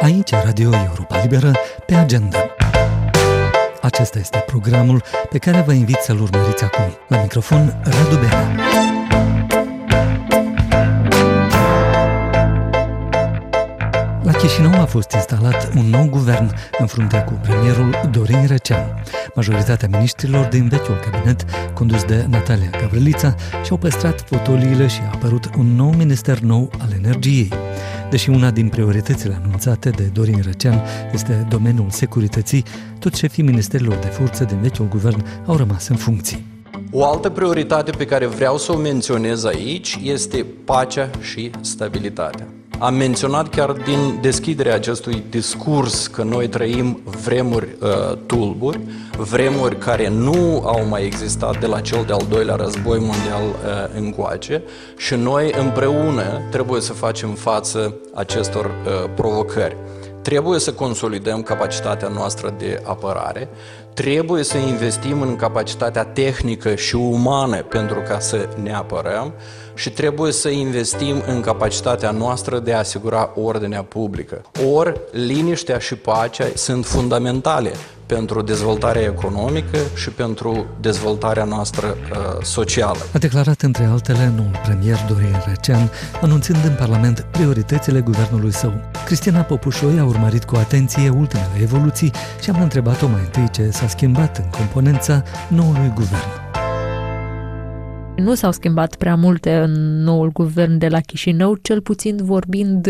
Aici Radio Europa Liberă pe agenda. Acesta este programul pe care vă invit să-l urmăriți acum. La microfon, Radu Bea. La Chișinău a fost instalat un nou guvern în fruntea cu premierul Dorin Răcean. Majoritatea ministrilor din vechiul cabinet, condus de Natalia Gavrilița, și-au păstrat fotoliile și a apărut un nou minister nou al energiei. Deși una din prioritățile anunțate de Dorin Răcean este domeniul securității, toți șefii ministerilor de forță din vechiul guvern au rămas în funcții. O altă prioritate pe care vreau să o menționez aici este pacea și stabilitatea. Am menționat chiar din deschiderea acestui discurs că noi trăim vremuri uh, tulburi, vremuri care nu au mai existat de la cel de-al doilea război mondial uh, încoace și noi împreună trebuie să facem față acestor uh, provocări. Trebuie să consolidăm capacitatea noastră de apărare, trebuie să investim în capacitatea tehnică și umană pentru ca să ne apărăm și trebuie să investim în capacitatea noastră de a asigura ordinea publică. Ori, liniștea și pacea sunt fundamentale pentru dezvoltarea economică și pentru dezvoltarea noastră uh, socială. A declarat între altele noul premier Dorin Recean, anunțând în Parlament prioritățile guvernului său. Cristina Popușoi a urmărit cu atenție ultimele evoluții și am întrebat-o mai întâi ce s-a schimbat în componența noului guvern. Nu s-au schimbat prea multe în noul guvern de la Chișinău, cel puțin vorbind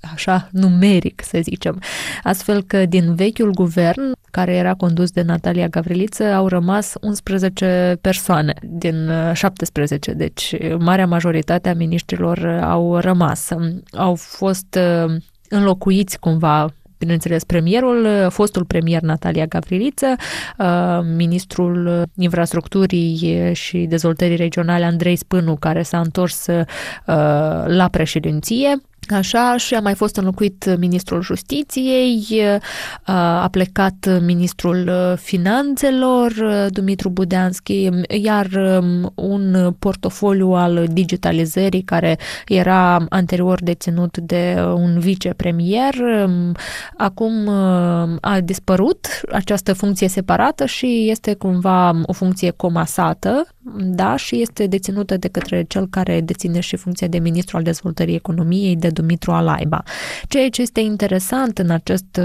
așa numeric, să zicem. Astfel că din vechiul guvern, care era condus de Natalia Gavriliță, au rămas 11 persoane din 17, deci marea majoritate a miniștrilor au rămas. Au fost uh, înlocuiți cumva bineînțeles, premierul, fostul premier Natalia Gavriliță, uh, ministrul infrastructurii și dezvoltării regionale Andrei Spânu, care s-a întors uh, la președinție, Așa, și a mai fost înlocuit ministrul justiției, a plecat ministrul finanțelor, Dumitru Budeanski, iar um, un portofoliu al digitalizării care era anterior deținut de un vicepremier, um, acum um, a dispărut această funcție separată și este cumva o funcție comasată, da, și este deținută de către cel care deține și funcția de ministru al dezvoltării economiei, de Dumitru Alaiba. Ceea ce este interesant în acest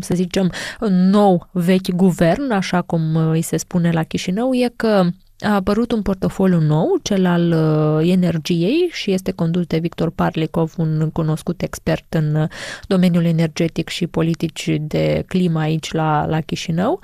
să zicem, nou vechi guvern, așa cum îi se spune la Chișinău, e că a apărut un portofoliu nou, cel al uh, energiei și este condus de Victor Parlikov, un cunoscut expert în uh, domeniul energetic și politici de climă aici la, la Chișinău.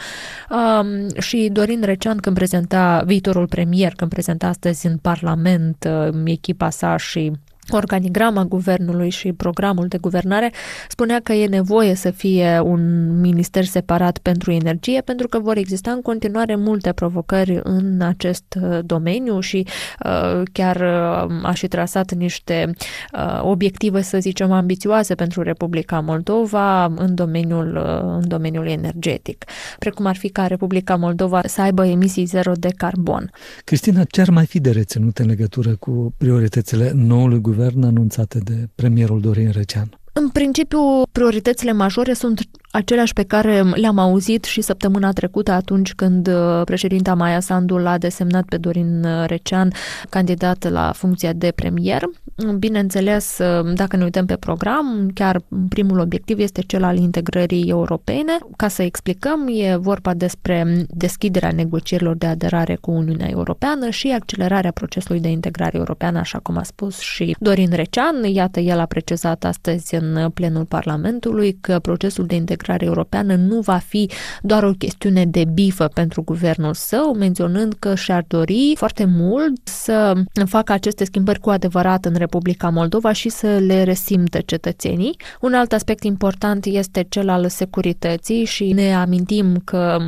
Um, și Dorin Recean, când prezenta viitorul premier, când prezenta astăzi în Parlament uh, echipa sa și organigrama guvernului și programul de guvernare spunea că e nevoie să fie un minister separat pentru energie pentru că vor exista în continuare multe provocări în acest uh, domeniu și uh, chiar uh, a și trasat niște uh, obiective, să zicem, ambițioase pentru Republica Moldova în domeniul, uh, în domeniul energetic, precum ar fi ca Republica Moldova să aibă emisii zero de carbon. Cristina, ce ar mai fi de reținut în legătură cu prioritățile noului guvern guvern anunțate de premierul Dorin Recean? În principiu, prioritățile majore sunt aceleași pe care le-am auzit și săptămâna trecută atunci când uh, președinta Maia Sandu l-a desemnat pe Dorin uh, Recean candidat la funcția de premier. Bineînțeles, uh, dacă ne uităm pe program, chiar primul obiectiv este cel al integrării europene. Ca să explicăm, e vorba despre deschiderea negocierilor de aderare cu Uniunea Europeană și accelerarea procesului de integrare europeană, așa cum a spus și Dorin Recean. Iată, el a precizat astăzi în plenul Parlamentului că procesul de integrare integrare europeană nu va fi doar o chestiune de bifă pentru guvernul său, menționând că și-ar dori foarte mult să facă aceste schimbări cu adevărat în Republica Moldova și să le resimtă cetățenii. Un alt aspect important este cel al securității și ne amintim că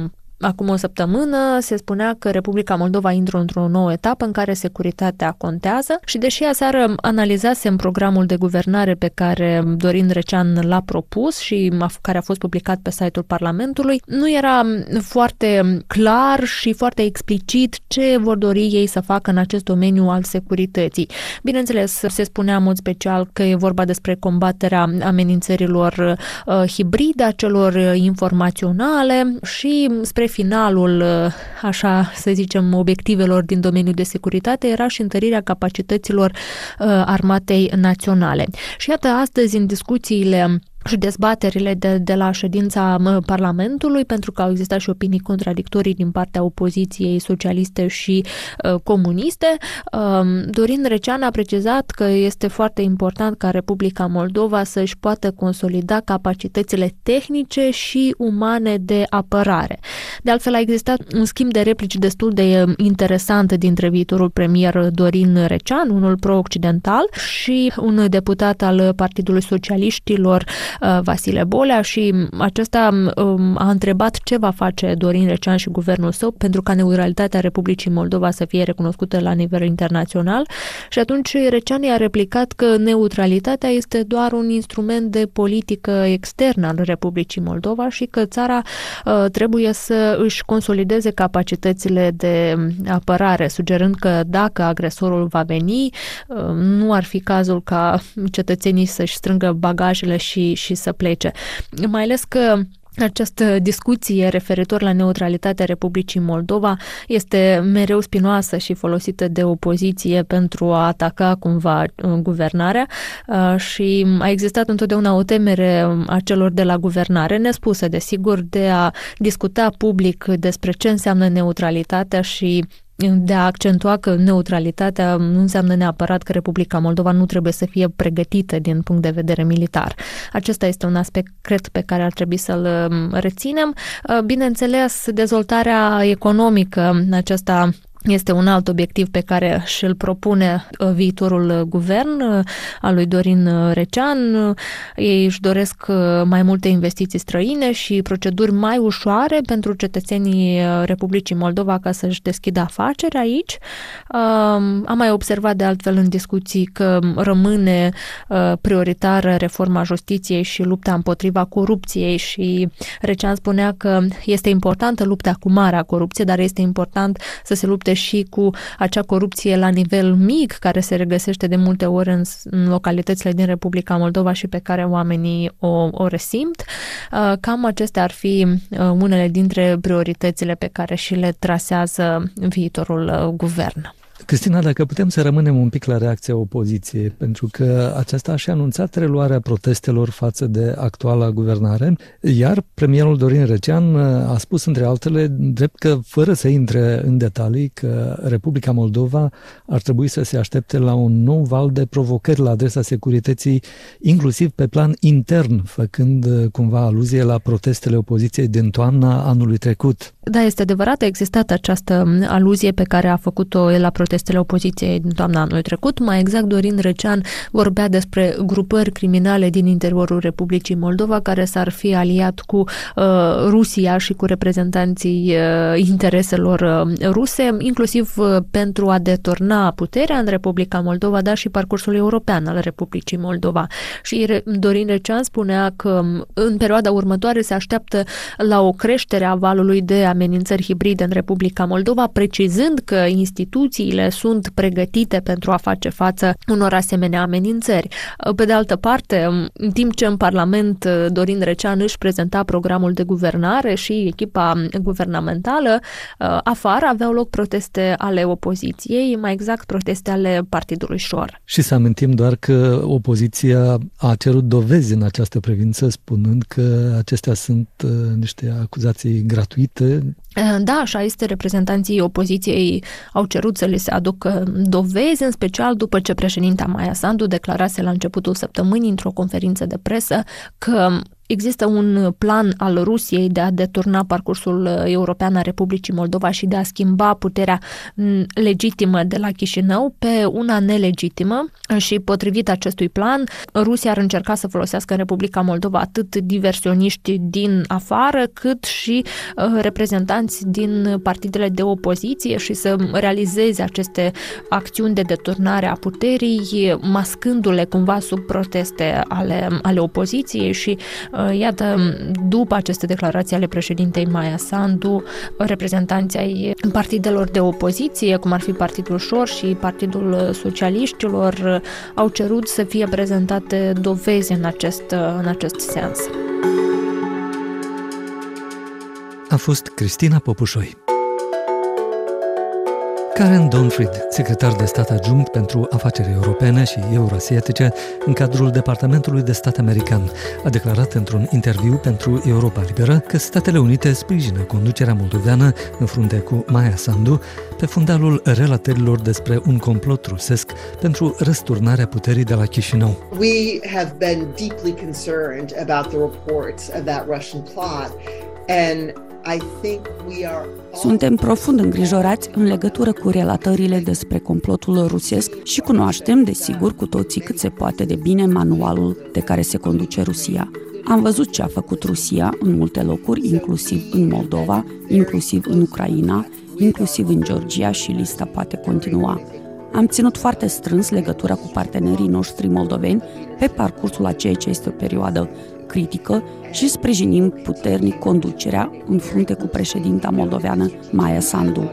acum o săptămână se spunea că Republica Moldova intră într-o nouă etapă în care securitatea contează și deși aseară analizase în programul de guvernare pe care Dorin Recean l-a propus și care a fost publicat pe site-ul Parlamentului, nu era foarte clar și foarte explicit ce vor dori ei să facă în acest domeniu al securității. Bineînțeles, se spunea în mod special că e vorba despre combaterea amenințărilor uh, hibride, a celor informaționale și spre finalul, uh, așa să zicem, obiectivelor din domeniul de securitate era și întărirea capacităților uh, armatei naționale. Și iată, astăzi, în discuțiile și dezbaterile de, de la ședința Parlamentului, pentru că au existat și opinii contradictorii din partea opoziției socialiste și uh, comuniste. Uh, Dorin Recean a precizat că este foarte important ca Republica Moldova să-și poată consolida capacitățile tehnice și umane de apărare. De altfel, a existat un schimb de replici destul de um, interesant dintre viitorul premier Dorin Recean, unul pro-occidental, și un deputat al Partidului Socialiștilor, Uh, Vasile Bolea și acesta um, a întrebat ce va face Dorin Recean și guvernul său pentru ca neutralitatea Republicii Moldova să fie recunoscută la nivel internațional. Și atunci Recean i-a replicat că neutralitatea este doar un instrument de politică externă al Republicii Moldova și că țara uh, trebuie să își consolideze capacitățile de apărare, sugerând că dacă agresorul va veni, uh, nu ar fi cazul ca cetățenii să-și strângă bagajele și, și să plece. Mai ales că această discuție referitor la neutralitatea Republicii Moldova este mereu spinoasă și folosită de opoziție pentru a ataca cumva uh, guvernarea uh, și a existat întotdeauna o temere a celor de la guvernare, nespusă desigur, de a discuta public despre ce înseamnă neutralitatea și de a accentua că neutralitatea nu înseamnă neapărat că Republica Moldova nu trebuie să fie pregătită din punct de vedere militar. Acesta este un aspect, cred, pe care ar trebui să-l um, reținem. Uh, bineînțeles, dezvoltarea economică, aceasta este un alt obiectiv pe care și-l propune uh, viitorul uh, guvern uh, al lui Dorin Recean. Ei își doresc mai multe investiții străine și proceduri mai ușoare pentru cetățenii Republicii Moldova ca să-și deschidă afaceri aici. Um, am mai observat de altfel în discuții că rămâne prioritară reforma justiției și lupta împotriva corupției și Recean spunea că este importantă lupta cu marea corupție, dar este important să se lupte și cu acea corupție la nivel mic care se regăsește de multe ori în, în localitățile din Republica Moldova și pe care oamenii o, o resimt. Uh, cam acestea ar fi uh, unele dintre prioritățile pe care și le trasează viitorul uh, guvern. Cristina, dacă putem să rămânem un pic la reacția opoziției, pentru că aceasta a și anunțat reluarea protestelor față de actuala guvernare, iar premierul Dorin Recean a spus, între altele, drept că, fără să intre în detalii, că Republica Moldova ar trebui să se aștepte la un nou val de provocări la adresa securității, inclusiv pe plan intern, făcând cumva aluzie la protestele opoziției din toamna anului trecut. Da, este adevărat, a existat această aluzie pe care a făcut-o la protestele opoziției din toamna anului trecut. Mai exact, Dorin Recean vorbea despre grupări criminale din interiorul Republicii Moldova care s-ar fi aliat cu uh, Rusia și cu reprezentanții uh, intereselor uh, ruse, inclusiv uh, pentru a deturna puterea în Republica Moldova, dar și parcursul european al Republicii Moldova. Și Dorin Recean spunea că um, în perioada următoare se așteaptă la o creștere a valului de amenințări hibride în Republica Moldova, precizând că instituțiile sunt pregătite pentru a face față unor asemenea amenințări. Pe de altă parte, în timp ce în Parlament Dorin Recean își prezenta programul de guvernare și echipa guvernamentală, afară aveau loc proteste ale opoziției, mai exact proteste ale Partidului Șor. Și să amintim doar că opoziția a cerut dovezi în această privință, spunând că acestea sunt uh, niște acuzații gratuite Eh, da, așa este, reprezentanții opoziției au cerut să le se aducă dovezi, în special după ce președinta Maia Sandu declarase la începutul săptămânii într-o conferință de presă că există un plan al Rusiei de a deturna parcursul european a Republicii Moldova și de a schimba puterea legitimă de la Chișinău pe una nelegitimă. Și potrivit acestui plan, Rusia ar încerca să folosească în Republica Moldova atât diversioniști din afară, cât și uh, reprezentanți din partidele de opoziție și să realizeze aceste acțiuni de deturnare a puterii, mascându-le cumva sub proteste ale, ale opoziției și uh, iată, după aceste declarații ale președintei Maia Sandu, reprezentanții ai partidelor de opoziție, cum ar fi Partidul Șor și Partidul Socialiștilor, au cerut să fie prezentate dovezi în acest, în acest sens. A fost Cristina Popușoi. Karen Donfried, secretar de stat adjunct pentru afaceri europene și euroasiatice în cadrul Departamentului de Stat American, a declarat într-un interviu pentru Europa Liberă că Statele Unite sprijină conducerea moldoveană în frunte cu Maya Sandu pe fundalul relatărilor despre un complot rusesc pentru răsturnarea puterii de la Chișinău. We have been deeply concerned about the reports of that Russian plot and suntem profund îngrijorați în legătură cu relatările despre complotul rusesc și cunoaștem, desigur, cu toții cât se poate de bine manualul de care se conduce Rusia. Am văzut ce a făcut Rusia în multe locuri, inclusiv în Moldova, inclusiv în Ucraina, inclusiv în Georgia și lista poate continua. Am ținut foarte strâns legătura cu partenerii noștri moldoveni pe parcursul a ceea ce este o perioadă critică și sprijinim puternic conducerea în frunte cu președinta moldoveană Maia Sandu.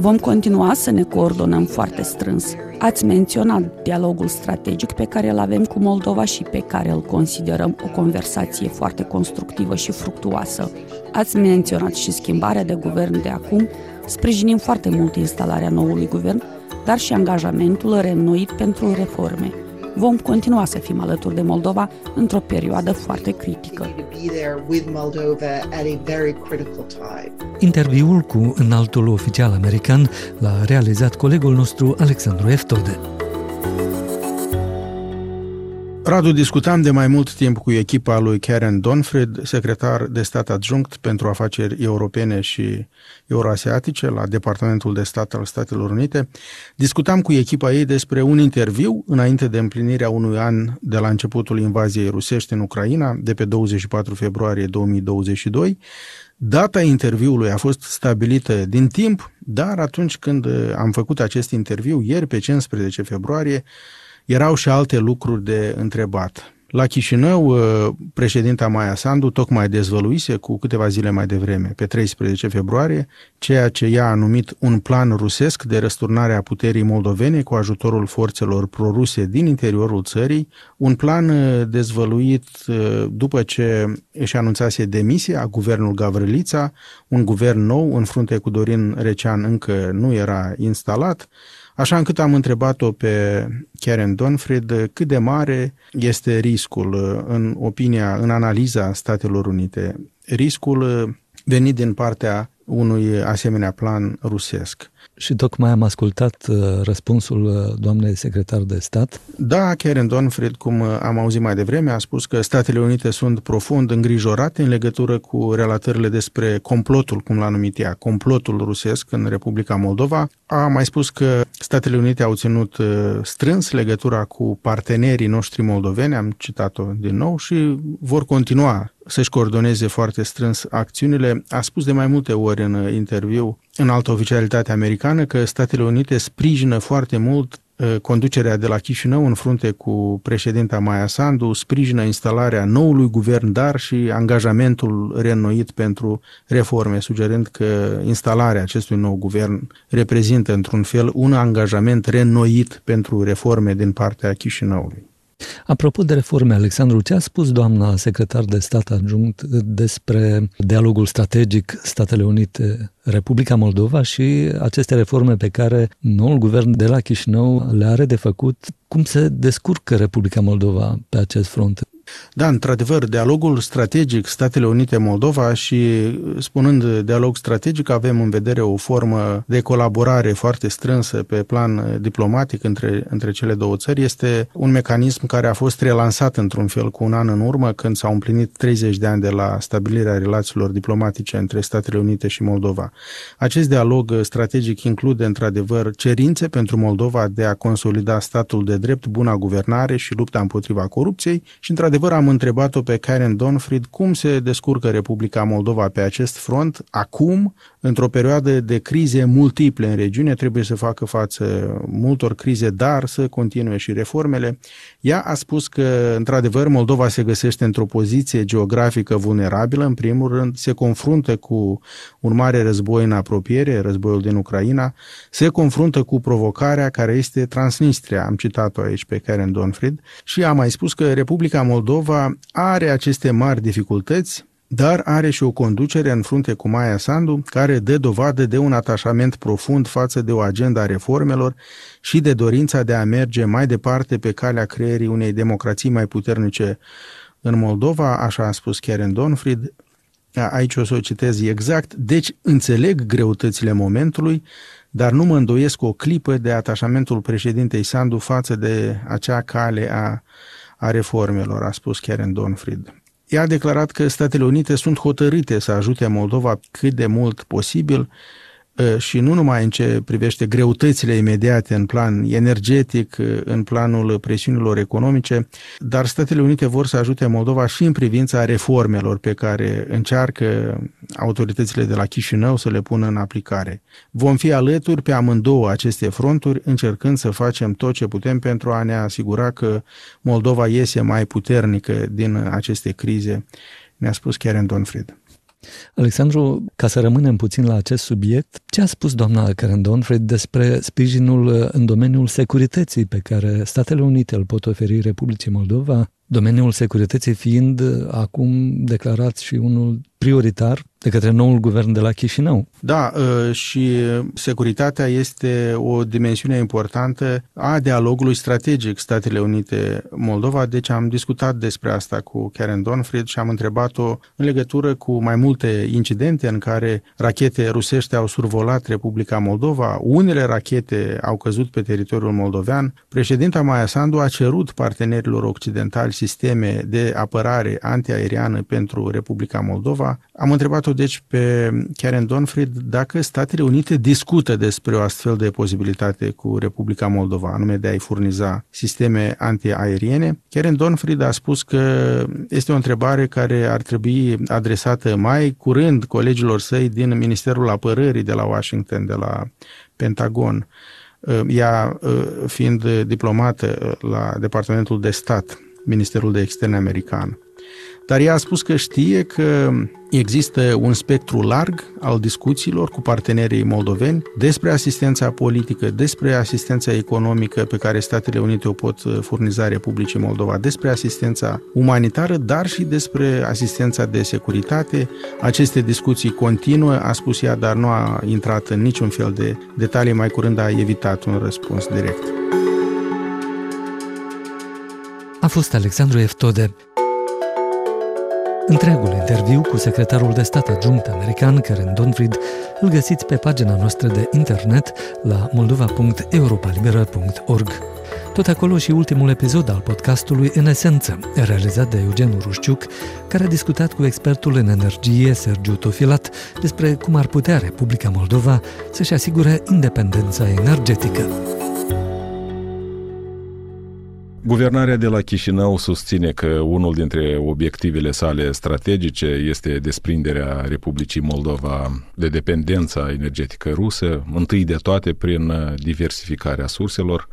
Vom continua să ne coordonăm foarte strâns. Ați menționat dialogul strategic pe care îl avem cu Moldova și pe care îl considerăm o conversație foarte constructivă și fructuoasă. Ați menționat și schimbarea de guvern de acum. Sprijinim foarte mult instalarea noului guvern, dar și angajamentul reînnoit pentru reforme vom continua să fim alături de Moldova într-o perioadă foarte critică. Interviul cu înaltul oficial american l-a realizat colegul nostru Alexandru Eftode. Radu, discutam de mai mult timp cu echipa lui Karen Donfred, secretar de stat adjunct pentru afaceri europene și euroasiatice la Departamentul de Stat al Statelor Unite. Discutam cu echipa ei despre un interviu înainte de împlinirea unui an de la începutul invaziei rusești în Ucraina, de pe 24 februarie 2022. Data interviului a fost stabilită din timp, dar atunci când am făcut acest interviu, ieri pe 15 februarie, erau și alte lucruri de întrebat. La Chișinău, uh, președinta Maia Sandu tocmai dezvăluise cu câteva zile mai devreme, pe 13 februarie, ceea ce ea a numit un plan rusesc de răsturnare a puterii moldovene cu ajutorul forțelor proruse din interiorul țării, un plan uh, dezvăluit uh, după ce își anunțase demisia guvernul Gavrilița, un guvern nou în frunte cu Dorin Recean încă nu era instalat, Așa încât am întrebat-o pe Karen Donfred cât de mare este riscul în opinia, în analiza Statelor Unite, riscul venit din partea unui asemenea plan rusesc. Și tocmai am ascultat uh, răspunsul uh, doamnei secretar de stat. Da, Karen Donfred, cum uh, am auzit mai devreme, a spus că Statele Unite sunt profund îngrijorate în legătură cu relatările despre complotul, cum l-a numit ea, complotul rusesc în Republica Moldova. A mai spus că Statele Unite au ținut strâns legătura cu partenerii noștri moldoveni, am citat-o din nou, și vor continua să-și coordoneze foarte strâns acțiunile. A spus de mai multe ori în interviu în altă oficialitate americană că Statele Unite sprijină foarte mult uh, conducerea de la Chișinău în frunte cu președinta Maia Sandu, sprijină instalarea noului guvern, dar și angajamentul reînnoit pentru reforme, sugerând că instalarea acestui nou guvern reprezintă într-un fel un angajament reînnoit pentru reforme din partea Chișinăului. Apropo de reforme, Alexandru, ce a spus doamna secretar de stat adjunct despre dialogul strategic Statele Unite, Republica Moldova și aceste reforme pe care noul guvern de la Chișinău le are de făcut? Cum se descurcă Republica Moldova pe acest front? Da, într-adevăr, dialogul strategic Statele Unite-Moldova și spunând dialog strategic, avem în vedere o formă de colaborare foarte strânsă pe plan diplomatic între, între cele două țări. Este un mecanism care a fost relansat într-un fel cu un an în urmă, când s-au împlinit 30 de ani de la stabilirea relațiilor diplomatice între Statele Unite și Moldova. Acest dialog strategic include, într-adevăr, cerințe pentru Moldova de a consolida statul de drept, buna guvernare și lupta împotriva corupției și, într-adevăr, am întrebat-o pe Karen Donfried cum se descurcă Republica Moldova pe acest front acum, într-o perioadă de crize multiple în regiune, trebuie să facă față multor crize, dar să continue și reformele. Ea a spus că, într-adevăr, Moldova se găsește într-o poziție geografică vulnerabilă, în primul rând, se confruntă cu un mare război în apropiere, războiul din Ucraina, se confruntă cu provocarea care este Transnistria, am citat-o aici pe Karen Donfried, și a mai spus că Republica Moldova are aceste mari dificultăți, dar are și o conducere în frunte cu Maia Sandu, care dă dovadă de un atașament profund față de o agenda a reformelor și de dorința de a merge mai departe pe calea creierii unei democrații mai puternice în Moldova, așa a spus Karen Donfried, aici o să o citez exact, deci înțeleg greutățile momentului, dar nu mă îndoiesc o clipă de atașamentul președintei Sandu față de acea cale a, a reformelor, a spus Karen Donfried. Ea a declarat că Statele Unite sunt hotărâte să ajute Moldova cât de mult posibil și nu numai în ce privește greutățile imediate în plan energetic, în planul presiunilor economice, dar Statele Unite vor să ajute Moldova și în privința reformelor pe care încearcă autoritățile de la Chișinău să le pună în aplicare. Vom fi alături pe amândouă aceste fronturi, încercând să facem tot ce putem pentru a ne asigura că Moldova iese mai puternică din aceste crize, ne-a spus Karen Donfried. Alexandru, ca să rămânem puțin la acest subiect, ce a spus doamna Karen Donfred despre sprijinul uh, în domeniul securității pe care Statele Unite îl pot oferi Republicii Moldova, domeniul securității fiind uh, acum declarat și unul prioritar de către noul guvern de la Chișinău. Da, ă, și securitatea este o dimensiune importantă a dialogului strategic Statele Unite-Moldova, deci am discutat despre asta cu Karen Donfried și am întrebat-o în legătură cu mai multe incidente în care rachete rusești au survolat Republica Moldova, unele rachete au căzut pe teritoriul moldovean. Președinta Maia Sandu a cerut partenerilor occidentali sisteme de apărare antiaeriană pentru Republica Moldova, am întrebat-o deci pe Karen Donfried dacă Statele Unite discută despre o astfel de posibilitate cu Republica Moldova, anume de a-i furniza sisteme antiaeriene. Karen Donfried a spus că este o întrebare care ar trebui adresată mai curând colegilor săi din Ministerul Apărării de la Washington, de la Pentagon ea fiind diplomată la Departamentul de Stat, Ministerul de Externe american. Dar ea a spus că știe că există un spectru larg al discuțiilor cu partenerii moldoveni despre asistența politică, despre asistența economică pe care Statele Unite o pot furniza Republicii Moldova, despre asistența umanitară, dar și despre asistența de securitate. Aceste discuții continuă, a spus ea, dar nu a intrat în niciun fel de detalii, mai curând a evitat un răspuns direct. A fost Alexandru Eftode, Întregul interviu cu secretarul de stat adjunct american Karen Donfried îl găsiți pe pagina noastră de internet la moldova.europalibera.org. Tot acolo și ultimul episod al podcastului În Esență, realizat de Eugen Rușciuc, care a discutat cu expertul în energie Sergiu Tofilat despre cum ar putea Republica Moldova să-și asigure independența energetică. Guvernarea de la Chișinău susține că unul dintre obiectivele sale strategice este desprinderea Republicii Moldova de dependența energetică rusă, întâi de toate prin diversificarea surselor.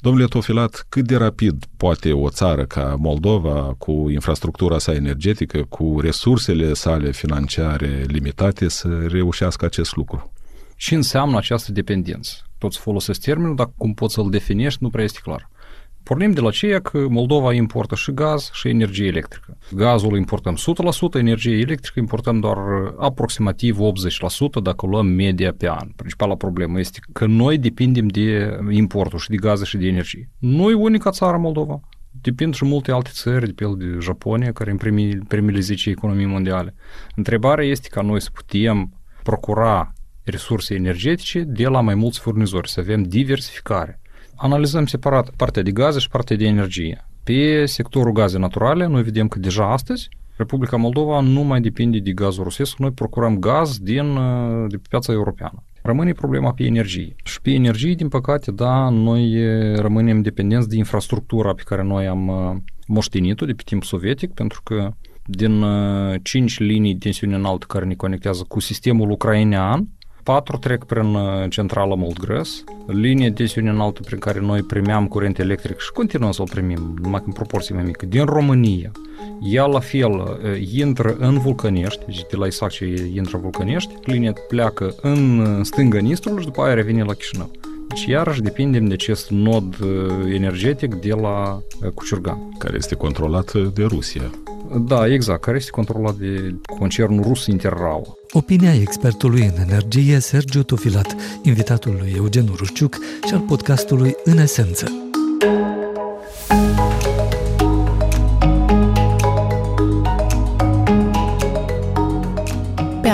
Domnule Tofilat, cât de rapid poate o țară ca Moldova, cu infrastructura sa energetică, cu resursele sale financiare limitate, să reușească acest lucru? Și înseamnă această dependență? Toți folosesc termenul, dar cum poți să-l definești nu prea este clar. Pornim de la ceea că Moldova importă și gaz și energie electrică. Gazul importăm 100%, energie electrică importăm doar aproximativ 80% dacă luăm media pe an. Principala problemă este că noi depindem de importul și de gaze și de energie. Noi unica țară Moldova depind și multe alte țări, de pildă Japonia, care în primii, primele 10 economii mondiale. Întrebarea este ca noi să putem procura resurse energetice de la mai mulți furnizori, să avem diversificare. Analizăm separat partea de gaze și partea de energie. Pe sectorul gaze naturale, noi vedem că deja astăzi Republica Moldova nu mai depinde de gazul rusesc, noi procurăm gaz din, de pe piața europeană. Rămâne problema pe energie. Și pe energie, din păcate, da, noi rămânem dependenți de infrastructura pe care noi am moștenit-o de pe timp sovietic, pentru că din 5 linii de tensiune înaltă care ne conectează cu sistemul ucrainean, patru trec prin centrala Moldgres, linie de tensiune înaltă prin care noi primeam curent electric și continuăm să-l primim, numai în proporție mai mică, din România. Ea la fel intră în Vulcănești, deci de la Isac ce intră în Vulcănești, linia pleacă în stânga Nistrului și după aia revine la Chișinău. Deci iarăși depindem de acest nod energetic de la Cuciurgan. Care este controlat de Rusia. Da, exact, care este controlat de concernul rus Interrao. Opinia expertului în energie Sergiu Tofilat, invitatul lui Eugen Rușciuc și al podcastului În Esență.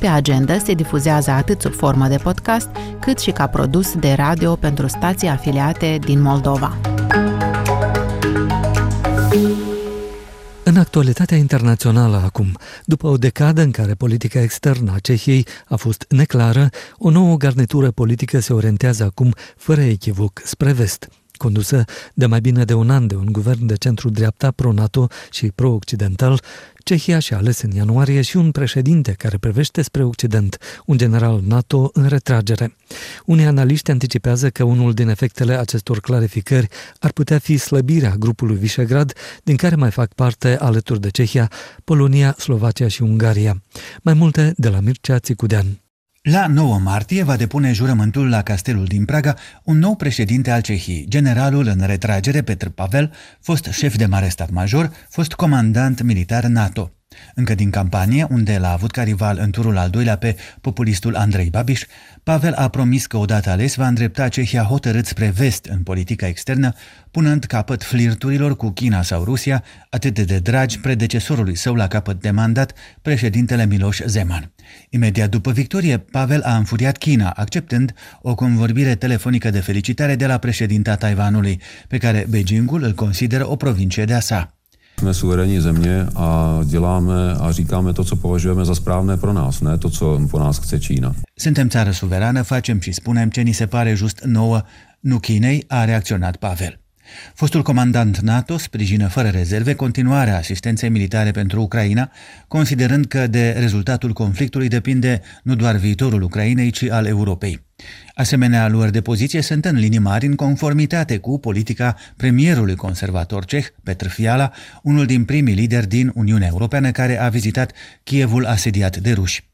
Pe agenda se difuzează atât sub formă de podcast, cât și ca produs de radio pentru stații afiliate din Moldova. În actualitatea internațională acum, după o decadă în care politica externă a Cehiei a fost neclară, o nouă garnitură politică se orientează acum fără echivoc spre vest condusă de mai bine de un an de un guvern de centru-dreapta pro-NATO și pro-occidental, Cehia și-a ales în ianuarie și un președinte care privește spre Occident, un general NATO în retragere. Unii analiști anticipează că unul din efectele acestor clarificări ar putea fi slăbirea grupului Visegrad, din care mai fac parte, alături de Cehia, Polonia, Slovacia și Ungaria. Mai multe de la Mircea Țicudean. La 9 martie va depune jurământul la castelul din Praga un nou președinte al Cehiei, generalul în retragere Petr Pavel, fost șef de mare stat major, fost comandant militar NATO. Încă din campanie, unde l-a avut ca rival în turul al doilea pe populistul Andrei Babiș, Pavel a promis că odată ales va îndrepta Cehia hotărât spre vest în politica externă, punând capăt flirturilor cu China sau Rusia, atât de dragi predecesorului său la capăt de mandat, președintele Miloș Zeman. Imediat după victorie, Pavel a înfuriat China, acceptând o convorbire telefonică de felicitare de la președinta Taiwanului, pe care Beijingul îl consideră o provincie de-a sa. Jsme suverénní země a děláme a říkáme to, co považujeme za správné pro nás, ne to, co po nás chce Čína. Suntem țară suverană, facem și spunem ce ni se pare just nouă, nu Chinei, a reacționat Pavel. Fostul comandant NATO sprijină fără rezerve continuarea asistenței militare pentru Ucraina, considerând că de rezultatul conflictului depinde nu doar viitorul Ucrainei, ci al Europei. Asemenea luări de poziție sunt în linii mari în conformitate cu politica premierului conservator ceh, Petr Fiala, unul din primii lideri din Uniunea Europeană care a vizitat Kievul asediat de ruși.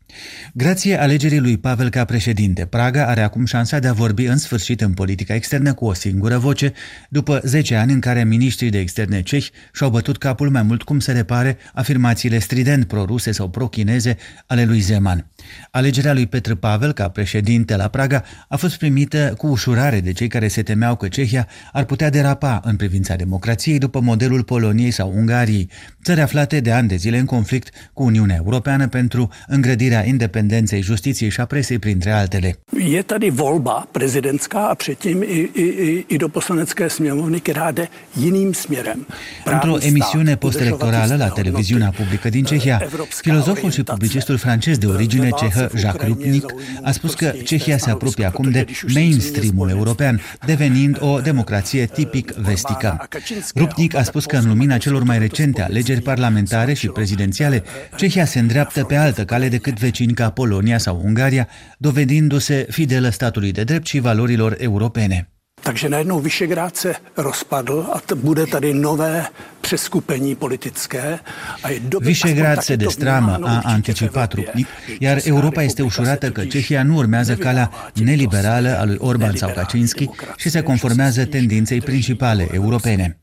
Grație alegerii lui Pavel ca președinte, Praga are acum șansa de a vorbi în sfârșit în politica externă cu o singură voce, după 10 ani în care ministrii de externe cehi și-au bătut capul mai mult cum se repare afirmațiile strident pro-ruse sau pro-chineze ale lui Zeman. Alegerea lui Petr Pavel ca președinte la Praga a fost primită cu ușurare de cei care se temeau că Cehia ar putea derapa în privința democrației după modelul Poloniei sau Ungariei, țări aflate de ani de zile în conflict cu Uniunea Europeană pentru îngrădirea independenței justiției și a presei, printre altele. Je tady volba prezidentská a předtím i, i, i do poslanecké sněmovny, která jde jiným směrem. Într-o emisiune postelectorală la televiziunea publică din Cehia, filozoful și publicistul francez de origine cehă Jacques Rupnik a spus că Cehia se apropie acum de mainstream-ul european, devenind o democrație tipic vestică. Rupnik a spus că în lumina celor mai recente alegeri parlamentare și prezidențiale, Cehia se îndreaptă pe altă cale decât vecini ca Polonia sau Ungaria, dovedindu-se fidelă statului de drept și valorilor europene. Takže najednou Vyšegrád se rozpadl a to bude tady nové přeskupení politické. A e Visegrad se destramă, a anticipat Rupnik, iar Europa este ușurată că Cehia nu urmează calea neliberală a lui Orban sau Kaczynski și se conformează tendinței principale europene.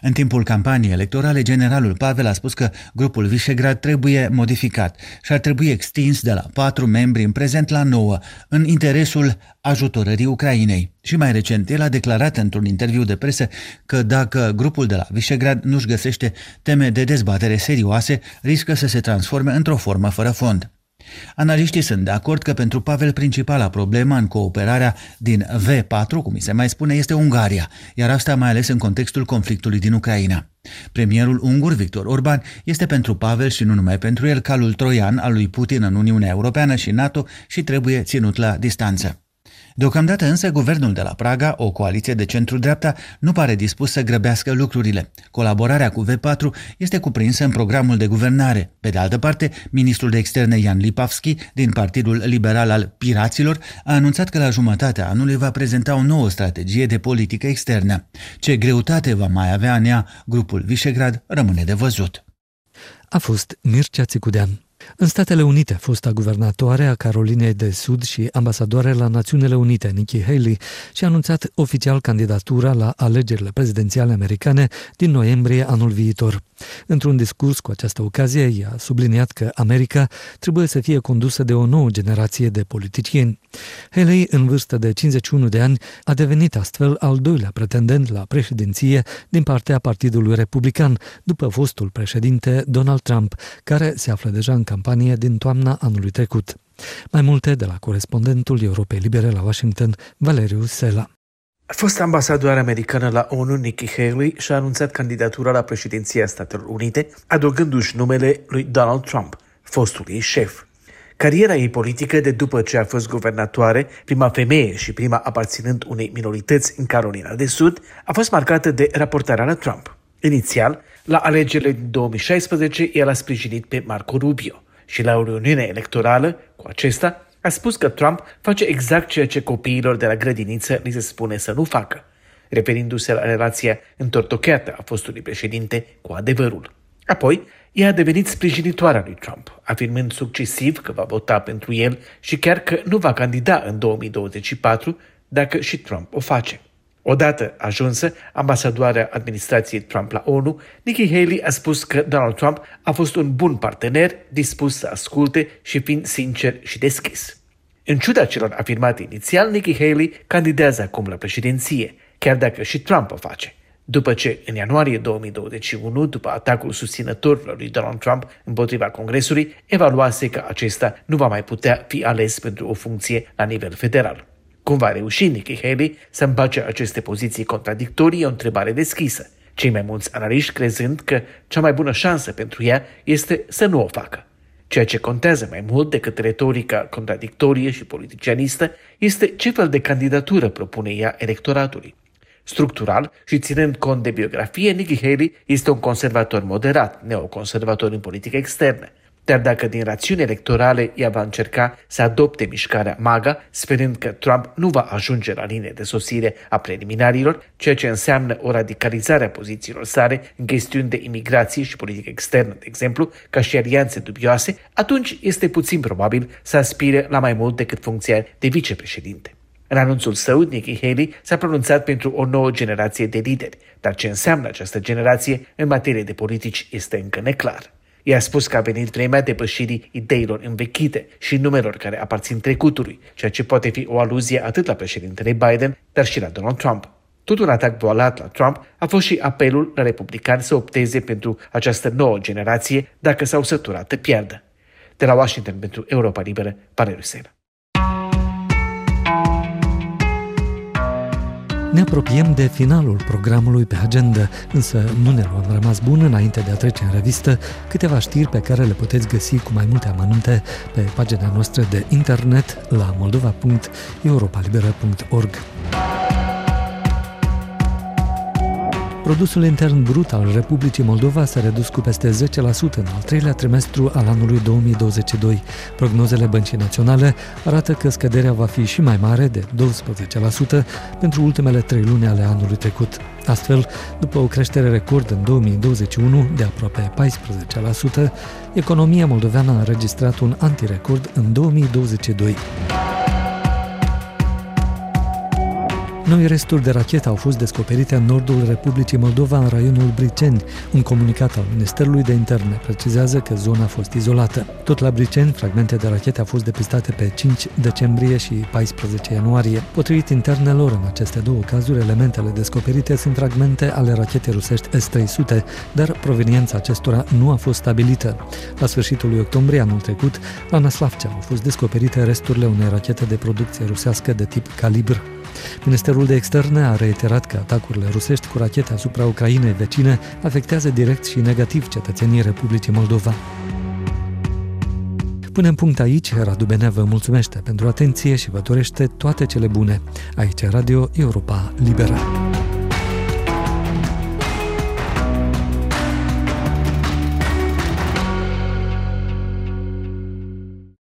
În timpul campaniei electorale, generalul Pavel a spus că grupul Visegrad trebuie modificat și ar trebui extins de la patru membri în prezent la nouă, în interesul ajutorării Ucrainei. Și mai recent, el a declarat într-un interviu de presă că dacă grupul de la Visegrad nu-și găsește teme de dezbatere serioase, riscă să se transforme într-o formă fără fond. Analiștii sunt de acord că pentru Pavel principala problemă în cooperarea din V4, cum se mai spune, este Ungaria, iar asta mai ales în contextul conflictului din Ucraina. Premierul ungur Victor Orban este pentru Pavel și nu numai pentru el calul troian al lui Putin în Uniunea Europeană și NATO și trebuie ținut la distanță. Deocamdată însă, guvernul de la Praga, o coaliție de centru-dreapta, nu pare dispus să grăbească lucrurile. Colaborarea cu V4 este cuprinsă în programul de guvernare. Pe de altă parte, ministrul de externe Jan Lipavski, din Partidul Liberal al Piraților, a anunțat că la jumătatea anului va prezenta o nouă strategie de politică externă. Ce greutate va mai avea în ea grupul Visegrad rămâne de văzut. A fost Mircea Țicudean. În Statele Unite, fosta guvernatoare a Carolinei de Sud și ambasadoare la Națiunile Unite, Nikki Haley, și-a anunțat oficial candidatura la alegerile prezidențiale americane din noiembrie anul viitor. Într-un discurs cu această ocazie, i-a subliniat că America trebuie să fie condusă de o nouă generație de politicieni. Haley, în vârstă de 51 de ani, a devenit astfel al doilea pretendent la președinție din partea Partidului Republican, după fostul președinte Donald Trump, care se află deja în campanie din toamna anului trecut. Mai multe de la corespondentul Europei Libere la Washington, Valeriu Sela. Fost ambasadoare americană la ONU, Nikki Haley și-a anunțat candidatura la președinția Statelor Unite, adăugându-și numele lui Donald Trump, fostul ei șef. Cariera ei politică de după ce a fost guvernatoare, prima femeie și prima aparținând unei minorități în Carolina de Sud, a fost marcată de raportarea la Trump. Inițial, la alegerile din 2016, el a sprijinit pe Marco Rubio și la o reuniune electorală cu acesta a spus că Trump face exact ceea ce copiilor de la grădiniță li se spune să nu facă, referindu-se la relația întortocheată a fostului președinte cu adevărul. Apoi, ea a devenit sprijinitoarea lui Trump, afirmând succesiv că va vota pentru el și chiar că nu va candida în 2024 dacă și Trump o face. Odată ajunsă, ambasadoarea administrației Trump la ONU, Nikki Haley a spus că Donald Trump a fost un bun partener, dispus să asculte și fiind sincer și deschis. În ciuda celor afirmate inițial, Nikki Haley candidează acum la președinție, chiar dacă și Trump o face. După ce, în ianuarie 2021, după atacul susținătorilor lui Donald Trump împotriva Congresului, evaluase că acesta nu va mai putea fi ales pentru o funcție la nivel federal. Cum va reuși Nikki Haley să împace aceste poziții contradictorii e o întrebare deschisă. Cei mai mulți analiști crezând că cea mai bună șansă pentru ea este să nu o facă. Ceea ce contează mai mult decât retorica contradictorie și politicianistă este ce fel de candidatură propune ea electoratului. Structural și ținând cont de biografie, Nikki Haley este un conservator moderat, neoconservator în politică externă. Dar dacă din rațiuni electorale ea va încerca să adopte mișcarea MAGA, sperând că Trump nu va ajunge la linie de sosire a preliminarilor, ceea ce înseamnă o radicalizare a pozițiilor sale în chestiuni de imigrație și politică externă, de exemplu, ca și alianțe dubioase, atunci este puțin probabil să aspire la mai mult decât funcția de vicepreședinte. În anunțul său, Nikki Haley s-a pronunțat pentru o nouă generație de lideri, dar ce înseamnă această generație în materie de politici este încă neclar. I-a spus că a venit vremea depășirii ideilor învechite și numelor care aparțin trecutului, ceea ce poate fi o aluzie atât la președintele Biden, dar și la Donald Trump. Tot un atac voalat la Trump a fost și apelul la republicani să opteze pentru această nouă generație dacă s-au săturat de pierdă. De la Washington pentru Europa Liberă, Pare Rusel. Ne apropiem de finalul programului pe agenda, însă nu ne luăm rămas bun înainte de a trece în revistă câteva știri pe care le puteți găsi cu mai multe amănunte pe pagina noastră de internet la moldova.europalibera.org. Produsul intern brut al Republicii Moldova s-a redus cu peste 10% în al treilea trimestru al anului 2022. Prognozele Băncii Naționale arată că scăderea va fi și mai mare de 12% pentru ultimele trei luni ale anului trecut. Astfel, după o creștere record în 2021 de aproape 14%, economia moldoveană a înregistrat un antirecord în 2022. Noi resturi de rachetă au fost descoperite în nordul Republicii Moldova, în raionul Briceni. Un comunicat al Ministerului de Interne precizează că zona a fost izolată. Tot la Briceni, fragmente de rachete au fost depistate pe 5 decembrie și 14 ianuarie. Potrivit internelor, în aceste două cazuri, elementele descoperite sunt fragmente ale rachetei rusești S-300, dar proveniența acestora nu a fost stabilită. La sfârșitul lui octombrie anul trecut, la Naslavcea au fost descoperite resturile unei rachete de producție rusească de tip calibr Ministerul de Externe a reiterat că atacurile rusești cu rachete asupra Ucrainei vecine afectează direct și negativ cetățenii Republicii Moldova. Punem punct aici, Radu Benea vă mulțumește pentru atenție și vă dorește toate cele bune. Aici Radio Europa Liberă.